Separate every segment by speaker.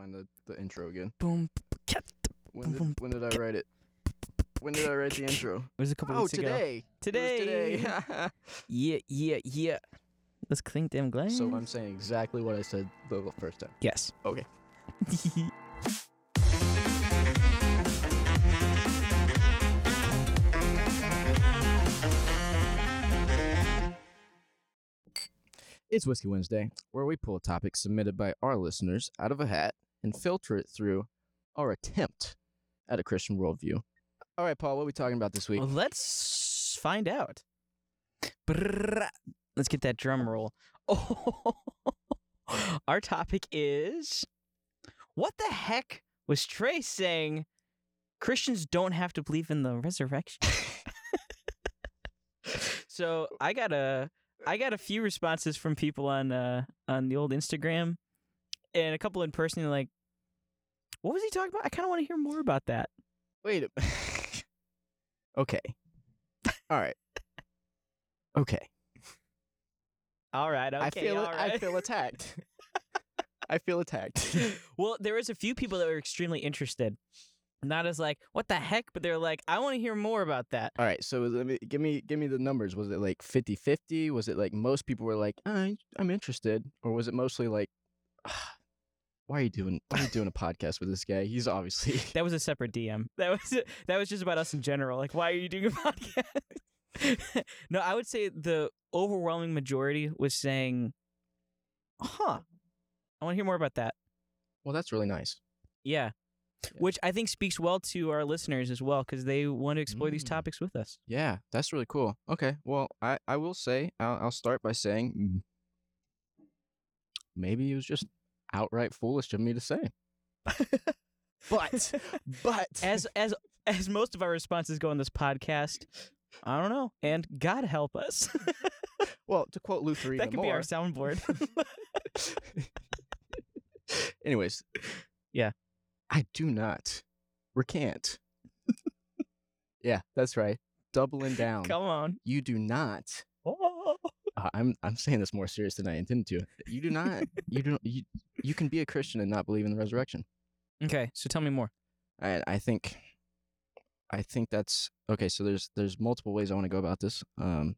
Speaker 1: find the, the intro again.
Speaker 2: Boom. cat.
Speaker 1: When
Speaker 2: Boom,
Speaker 1: did, when did I write it? When did I write the intro?
Speaker 2: It was a couple
Speaker 1: Oh,
Speaker 2: weeks ago.
Speaker 1: today. It
Speaker 2: Today.
Speaker 1: today.
Speaker 2: Yeah, yeah, yeah. Let's clink them glass.
Speaker 1: so I'm saying exactly what I said the first time.
Speaker 2: yes.
Speaker 1: Okay. It's Whiskey Wednesday, where we pull a topic submitted by our listeners out of a hat and filter it through our attempt at a Christian worldview. All right, Paul, what are we talking about this week?
Speaker 2: well, let's find out. Let's get that drum roll. Oh, our topic is what the heck was Trey saying? Christians don't have to believe in the resurrection. so I got a I got a few responses from people on uh on the old Instagram and a couple in person like what was he talking about? I kind of want to hear more about that.
Speaker 1: Wait. a- okay. All right. Okay.
Speaker 2: All right, okay,
Speaker 1: I feel
Speaker 2: all
Speaker 1: it, I feel attacked. I feel attacked.
Speaker 2: well, there was a few people that were extremely interested. Not as like, what the heck, but they're like, I want to hear more about that.
Speaker 1: All right, so let me give me give me the numbers. Was it like 50-50? Was it like most people were like, I, "I'm interested," or was it mostly like, "Why are you doing Why are you doing a podcast with this guy? He's obviously
Speaker 2: That was a separate DM. That was that was just about us in general. Like, why are you doing a podcast? no, I would say the overwhelming majority was saying, "Huh, I want to hear more about that."
Speaker 1: well, that's really nice.
Speaker 2: Yeah,
Speaker 1: Yeah.
Speaker 2: which I think speaks well to our listeners as well because they want to explore these
Speaker 1: Mm.
Speaker 2: topics with us.
Speaker 1: Yeah, that's really cool. Okay, well, I I will say I'll, I'll start by saying maybe it was just outright foolish of me to say. But but
Speaker 2: as as as most of our responses go on this podcast, I don't know. And God help us.
Speaker 1: well, to quote Luther even
Speaker 2: that could
Speaker 1: more.
Speaker 2: be our soundboard.
Speaker 1: Anyways,
Speaker 2: Yeah.
Speaker 1: I do not recant. yeah, that's right. Doubling down.
Speaker 2: Come on.
Speaker 1: You do not. Uh, I'm I'm saying this more serious than I intended to. You do not. you do. You you can be a Christian and not believe in the resurrection.
Speaker 2: Okay, so tell me more.
Speaker 1: I I think. I think that's okay. So there's there's multiple ways I want to go about this. Um.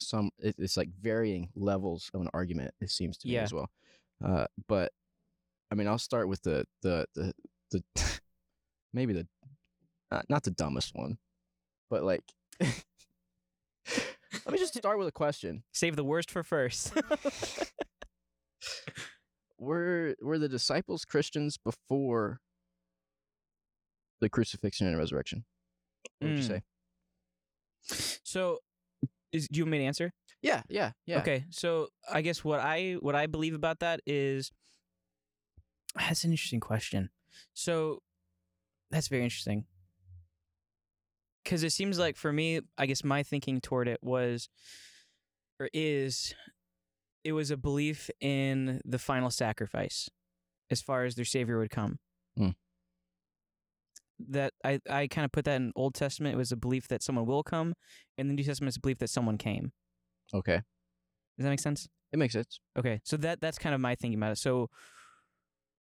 Speaker 1: Some it, it's like varying levels of an argument. It seems to me
Speaker 2: Yeah.
Speaker 1: as well. Uh, but I mean, I'll start with the the the the maybe the uh, not the dumbest one, but like. Let me just start with a question.
Speaker 2: Save the worst for first.
Speaker 1: Were were the disciples Christians before the crucifixion and resurrection? What would you
Speaker 2: Mm.
Speaker 1: say?
Speaker 2: so, is do you want me to answer?
Speaker 1: Yeah, yeah, yeah.
Speaker 2: Okay, so I guess what I what I believe about that is that's an interesting question. So that's very interesting because it seems like for me, I guess my thinking toward it was or is it was a belief in the final sacrifice as far as their savior would come.
Speaker 1: Hmm.
Speaker 2: That I, I kind of put that in Old Testament. It was a belief that someone will come, and the New Testament is a belief that someone came.
Speaker 1: Okay,
Speaker 2: Does that make sense?
Speaker 1: it makes sense.
Speaker 2: Okay, so that that's kind of my thinking about it. So,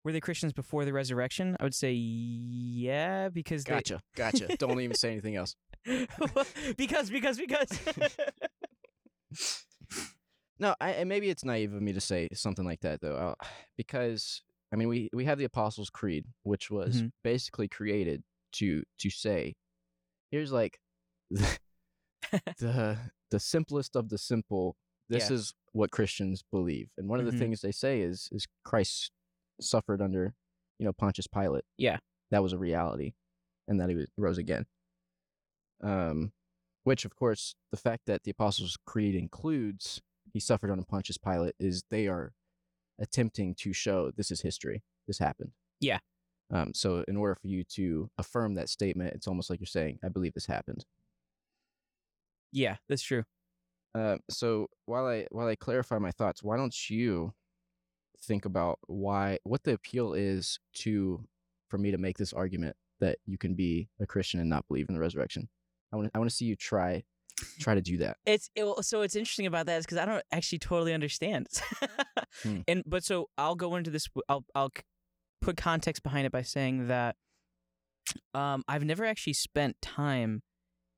Speaker 2: were they Christians before the resurrection? I would say yeah, because they-
Speaker 1: Gotcha, gotcha. Don't even say anything else.
Speaker 2: because because because.
Speaker 1: No, I, and maybe it's naive of me to say something like that though, uh, because I mean we we have the Apostles' Creed, which was
Speaker 2: Mhm.
Speaker 1: basically created to to say, here's like the the, the simplest of the simple. This
Speaker 2: Yeah.
Speaker 1: is what Christians believe, and one of the
Speaker 2: Mhm.
Speaker 1: things they say is is Christ suffered under, you know, Pontius Pilate.
Speaker 2: Yeah.
Speaker 1: that was a reality, and that he was, rose again. Um, which of course the fact that the Apostles' Creed includes he suffered under Pontius Pilate is they are attempting to show this is history. This happened.
Speaker 2: Yeah.
Speaker 1: Um, so in order for you to affirm that statement, it's almost like you're saying, I believe this happened.
Speaker 2: yeah, that's true.
Speaker 1: Uh, so while I while I clarify my thoughts, why don't you think about why what the appeal is to for me to make this argument that you can be a Christian and not believe in the resurrection? I want to I want to see you try try to do that.
Speaker 2: It's it, so it's interesting about that is because I don't actually totally understand.
Speaker 1: Hmm.
Speaker 2: And but so I'll go into this. I'll I'll put context behind it by saying that um, I've never actually spent time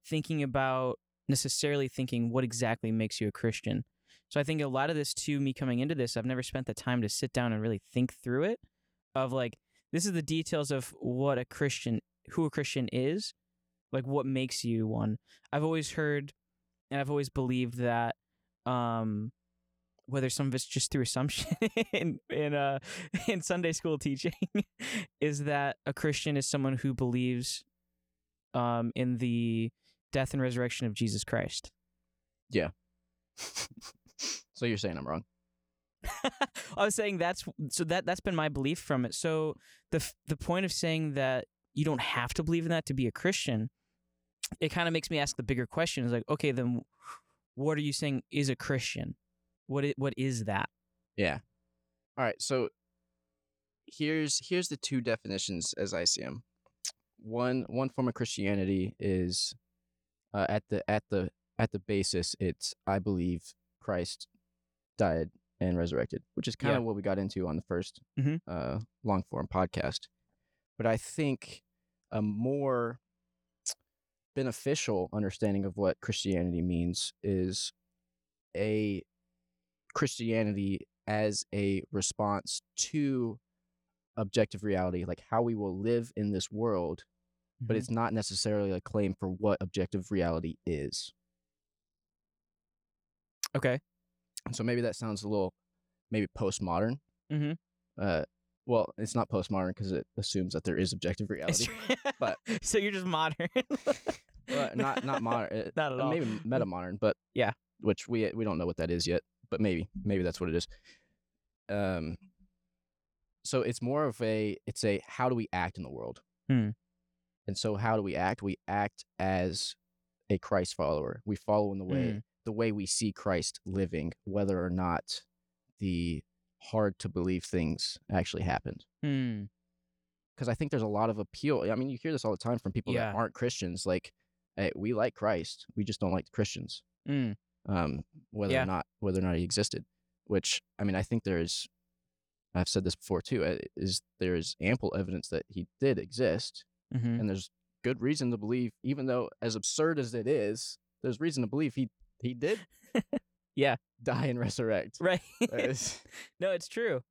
Speaker 2: thinking about necessarily thinking what exactly makes you a Christian. So I think a lot of this to me coming into this, I've never spent the time to sit down and really think through it. Of like, this is the details of what a Christian, who a Christian is, like what makes you one. I've always heard, and I've always believed that, um, whether some of it's just through assumption in in uh in Sunday school teaching, is that a Christian is someone who believes, um, in the death and resurrection of Jesus Christ.
Speaker 1: So you're saying I'm wrong?
Speaker 2: I was saying that's so that that's been my belief from it. So the the point of saying that you don't have to believe in that to be a Christian, it kind of makes me ask the bigger question: is like, okay, then what are you saying is a Christian? What i- what is that?
Speaker 1: Yeah. All right. So here's here's the two definitions as I see them. One one form of Christianity is uh, at the at the at the basis it's I believe Christ died and resurrected, which is kind
Speaker 2: Yeah.
Speaker 1: of what we got into on the 1st
Speaker 2: Mhm.
Speaker 1: uh, long form podcast. But I think a more beneficial understanding of what Christianity means is a Christianity as a response to objective reality, like how we will live in this world, but
Speaker 2: Mhm.
Speaker 1: it's not necessarily a claim for what objective reality is.
Speaker 2: Okay.
Speaker 1: And so maybe that sounds a little maybe postmodern.
Speaker 2: Mhm.
Speaker 1: Uh, well, it's not postmodern because it assumes that there is objective reality. but-
Speaker 2: so you're just modern.
Speaker 1: Not not modern.
Speaker 2: Not at
Speaker 1: uh,
Speaker 2: all.
Speaker 1: Maybe meta modern, but
Speaker 2: Yeah.
Speaker 1: which we we don't know what that is yet. But maybe maybe that's what it is. Um. So it's more of a it's a how do we act in the world,
Speaker 2: Hmm.
Speaker 1: and so how do we act? We act as a Christ follower. We follow in the way
Speaker 2: Mm.
Speaker 1: The way we see Christ living, whether or not the hard to believe things actually happened.
Speaker 2: Hmm.
Speaker 1: Because I think there's a lot of appeal. I mean, you hear this all the time from people
Speaker 2: Yeah.
Speaker 1: that aren't Christians. Like, hey, we like Christ, we just don't like the Christians.
Speaker 2: Mm.
Speaker 1: Um, whether
Speaker 2: Yeah.
Speaker 1: or not whether or not he existed. Which I mean, I think there's. I've said this before too. uh, Is there is ample evidence that he did exist,
Speaker 2: hmm
Speaker 1: and there's good reason to believe, even though as absurd as it is, there's reason to believe he he did.
Speaker 2: Yeah.
Speaker 1: Die and resurrect.
Speaker 2: Right.
Speaker 1: Uh,
Speaker 2: no, it's true.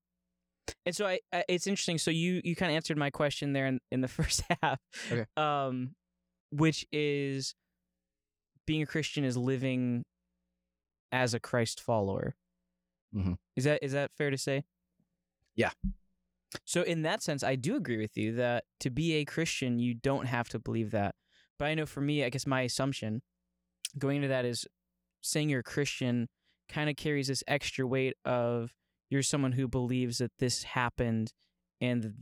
Speaker 2: And so I, I it's interesting. So you you kind of answered my question there in, in the first half.
Speaker 1: Okay.
Speaker 2: Um, which is being a Christian is living as a Christ follower.
Speaker 1: Mhm.
Speaker 2: Is that is that fair to say?
Speaker 1: Yeah.
Speaker 2: So in that sense, I do agree with you that to be a Christian, you don't have to believe that. But I know for me, I guess my assumption going into that is saying you're a Christian kind of carries this extra weight of you're someone who believes that this happened and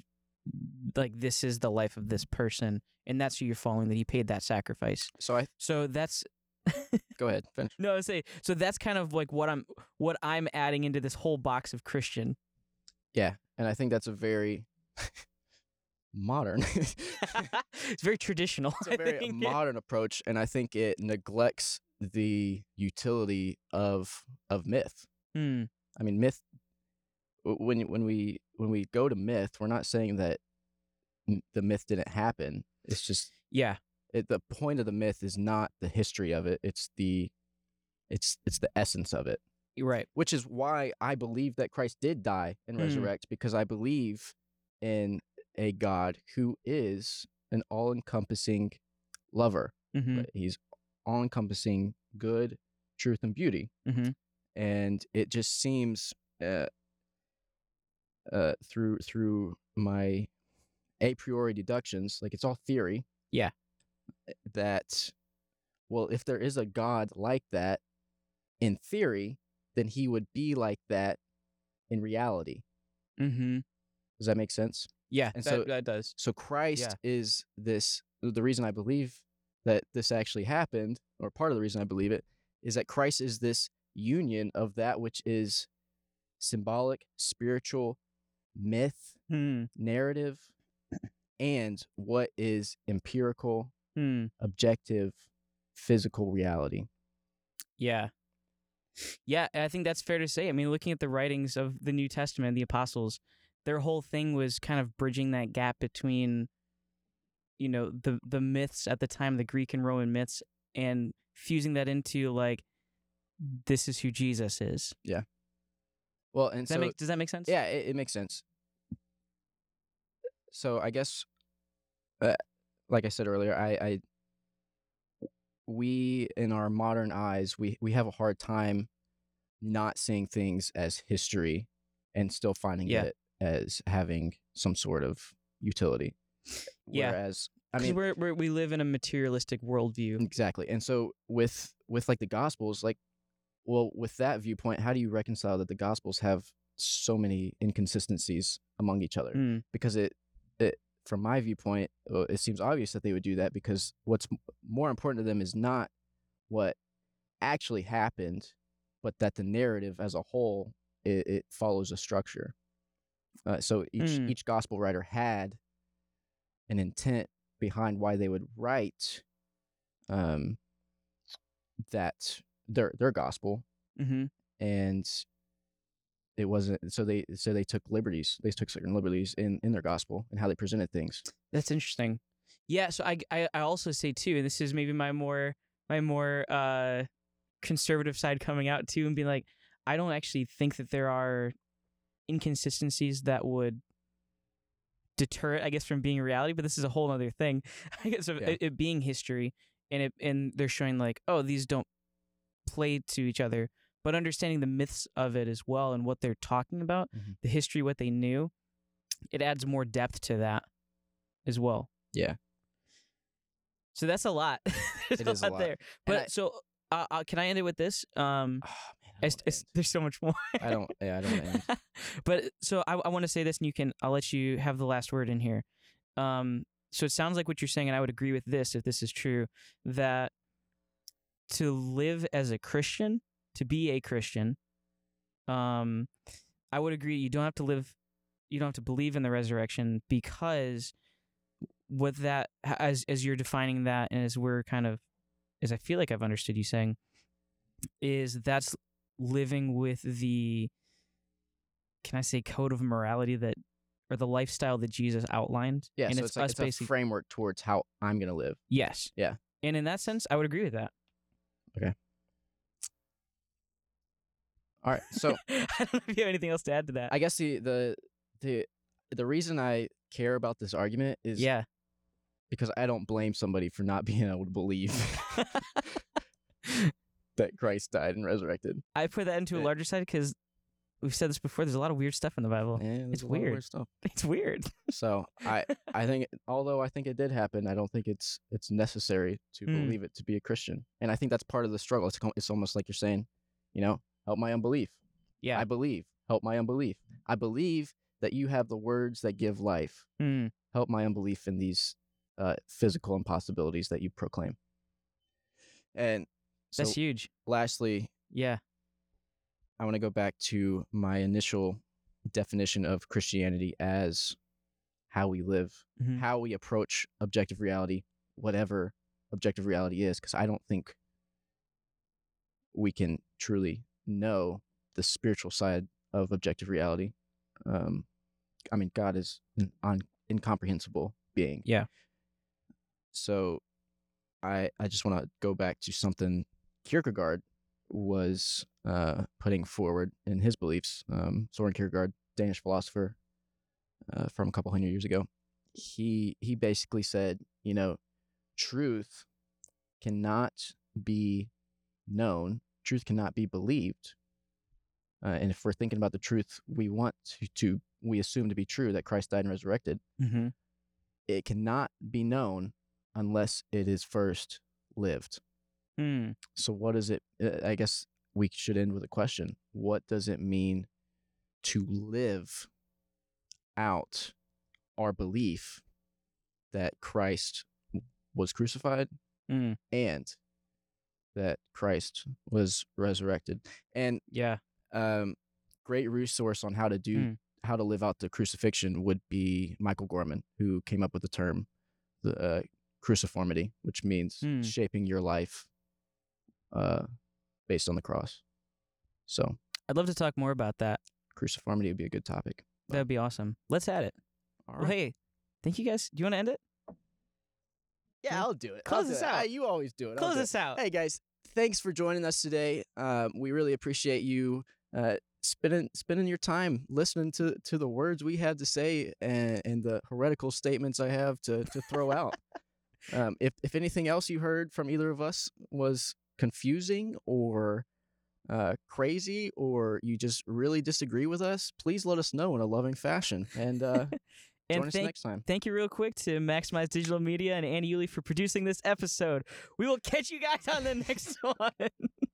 Speaker 2: like this is the life of this person and that's who you're following that he paid that sacrifice
Speaker 1: so I
Speaker 2: so that's
Speaker 1: go ahead. Finish.
Speaker 2: no I say so that's kind of like what i'm what i'm adding into this whole box of christian
Speaker 1: Yeah, and I think that's a very modern.
Speaker 2: it's very traditional
Speaker 1: it's a very modern approach, and I think it neglects the utility of of myth.
Speaker 2: Hmm.
Speaker 1: I mean, myth. When when we when we go to myth, we're not saying that the myth didn't happen. It's just
Speaker 2: yeah
Speaker 1: it, the point of the myth is not the history of it. It's the it's it's the essence of it.
Speaker 2: you're right
Speaker 1: which is why I believe that Christ did die and
Speaker 2: Mm.
Speaker 1: resurrect because I believe in a God who is an all encompassing lover.
Speaker 2: mm-hmm.
Speaker 1: He's all encompassing good, truth, and beauty.
Speaker 2: Mm-hmm.
Speaker 1: And it just seems uh, uh, through through my a priori deductions, like it's all theory.
Speaker 2: Yeah.
Speaker 1: That well, if there is a God like that, in theory, then he would be like that in reality.
Speaker 2: Mm-hmm.
Speaker 1: Does that make sense?
Speaker 2: yeah
Speaker 1: And
Speaker 2: that,
Speaker 1: so-
Speaker 2: that does
Speaker 1: So Christ
Speaker 2: Yeah.
Speaker 1: is this the reason I believe that this actually happened, or part of the reason I believe it, is that Christ is this union of that which is symbolic, spiritual, myth,
Speaker 2: hmm.
Speaker 1: narrative, and what is empirical,
Speaker 2: Hmm.
Speaker 1: objective, physical reality.
Speaker 2: Yeah. Yeah, I think that's fair to say. I mean, looking at the writings of the New Testament, the apostles, their whole thing was kind of bridging that gap between you know, the the myths at the time, the Greek and Roman myths and fusing that into like this is who Jesus is. Yeah.
Speaker 1: Well, and
Speaker 2: Does that make does that make sense?
Speaker 1: yeah, it, it makes sense. So I guess, uh, like I said earlier, I, I we in our modern eyes we we have a hard time not seeing things as history and still finding
Speaker 2: Yeah.
Speaker 1: it as having some sort of utility.
Speaker 2: Yeah.
Speaker 1: Whereas I mean
Speaker 2: we're, we're we live in a materialistic worldview.
Speaker 1: exactly. And so with with like the gospels like well with that viewpoint how do you reconcile that the gospels have so many inconsistencies among each other?
Speaker 2: Mm,
Speaker 1: because it it from my viewpoint uh, it seems obvious that they would do that because what's more important to them is not what actually happened but that the narrative as a whole it, it follows a structure uh, so each
Speaker 2: Mm.
Speaker 1: each gospel writer had an intent behind why they would write um that their their gospel
Speaker 2: hmm
Speaker 1: and it wasn't so they so they took liberties they took certain liberties in in their gospel and how they presented things
Speaker 2: That's interesting. Yeah, so I, I I also say too, and this is maybe my more my more uh conservative side coming out too, and being like, I don't actually think that there are inconsistencies that would deter it, I guess, from being reality. But this is a whole other thing. I guess of
Speaker 1: Yeah.
Speaker 2: it, it being history, and it and they're showing like, oh, these don't play to each other, but understanding the myths of it as well and what they're talking about,
Speaker 1: Mhm.
Speaker 2: the history, what they knew, it adds more depth to that as well.
Speaker 1: Yeah.
Speaker 2: So that's a lot. There's
Speaker 1: It
Speaker 2: a
Speaker 1: is a
Speaker 2: lot
Speaker 1: lot.
Speaker 2: there. But
Speaker 1: I-
Speaker 2: so uh, uh, can I end it with this? Um,
Speaker 1: oh, I,
Speaker 2: it's, it's, there's so much more.
Speaker 1: I don't yeah i don't
Speaker 2: but so I, I want to say this, and you can. I'll let you have the last word in here. Um, so it sounds like what you're saying, and I would agree with this if this is true. That to live as a Christian, to be a Christian, um, I would agree. You don't have to live. You don't have to believe in the resurrection because what that as as you're defining that, and as we're kind of, as I feel like I've understood you saying, is that's living with the can I say code of morality that or the lifestyle that Jesus outlined?
Speaker 1: yeah
Speaker 2: and
Speaker 1: so
Speaker 2: it's,
Speaker 1: it's, like
Speaker 2: us
Speaker 1: it's a
Speaker 2: basically
Speaker 1: framework towards how i'm gonna live
Speaker 2: yes,
Speaker 1: Yeah.
Speaker 2: And in that sense, I would agree with that. Okay.
Speaker 1: All right so
Speaker 2: I don't know if you have anything else to add to that.
Speaker 1: i guess the the the the reason i care about this argument is
Speaker 2: yeah,
Speaker 1: because i don't blame somebody for not being able to believe that christ died and resurrected
Speaker 2: I put that into a larger side because we've said this before. There's a lot of weird stuff in the Bible.
Speaker 1: Yeah, there's
Speaker 2: it's
Speaker 1: a lot of
Speaker 2: weird.
Speaker 1: stuff
Speaker 2: It's weird.
Speaker 1: So I I think although I think it did happen, I don't think it's it's necessary to
Speaker 2: Mm.
Speaker 1: believe it to be a Christian. And I think that's part of the struggle. It's co- it's almost like you're saying, you know, help my unbelief.
Speaker 2: Yeah.
Speaker 1: I believe. Help my unbelief. I believe that you have the words that give life.
Speaker 2: Mm,
Speaker 1: Help my unbelief in these uh, physical impossibilities that you proclaim. And so
Speaker 2: that's huge.
Speaker 1: lastly,
Speaker 2: Yeah.
Speaker 1: I want to go back to my initial definition of Christianity as how we live
Speaker 2: Mhm.
Speaker 1: how we approach objective reality, whatever objective reality is, because I don't think we can truly know the spiritual side of objective reality. Um, I mean, God is an un- incomprehensible being.
Speaker 2: Yeah.
Speaker 1: So, I I just want to go back to something Kierkegaard was uh, putting forward in his beliefs. Um, Soren Kierkegaard, Danish philosopher uh, from a couple hundred years ago he he basically said, you know, truth cannot be known, truth cannot be believed. Uh, and if we're thinking about the truth we want to, to we assume to be true that Christ died and resurrected,
Speaker 2: Mm-hmm.
Speaker 1: it cannot be known unless it is first lived.
Speaker 2: Mm.
Speaker 1: So what does it uh, I guess we should end with a question. What does it mean to live out our belief that Christ was crucified
Speaker 2: Mm.
Speaker 1: and that Christ was resurrected? And
Speaker 2: Yeah.
Speaker 1: um great resource on how to do
Speaker 2: Mm.
Speaker 1: how to live out the crucifixion would be Michael Gorman, who came up with the term the uh, cruciformity, which means
Speaker 2: Mm.
Speaker 1: shaping your life uh, based on the cross. So
Speaker 2: I'd love to talk more about that.
Speaker 1: cruciformity would be a good topic.
Speaker 2: That'd be awesome. Let's add it.
Speaker 1: All right.
Speaker 2: Well, hey, thank you guys. Do you want to end it?
Speaker 1: yeah, I'll do it.
Speaker 2: Close
Speaker 1: I'll do
Speaker 2: this
Speaker 1: it.
Speaker 2: out.
Speaker 1: Ah, you always do it. I'll
Speaker 2: Close
Speaker 1: do it.
Speaker 2: this out.
Speaker 1: Hey guys, thanks for joining us today. Um, we really appreciate you uh, spending spending your time listening to to the words we had to say and, and the heretical statements I have to to throw out. Um, if if anything else you heard from either of us was confusing or uh, crazy, or you just really disagree with us, please let us know in a loving fashion. And uh,
Speaker 2: And
Speaker 1: join us
Speaker 2: thank,
Speaker 1: next time.
Speaker 2: thank you real quick to Maximize Digital Media and Andy Yuli for producing this episode. We will catch you guys on the next one.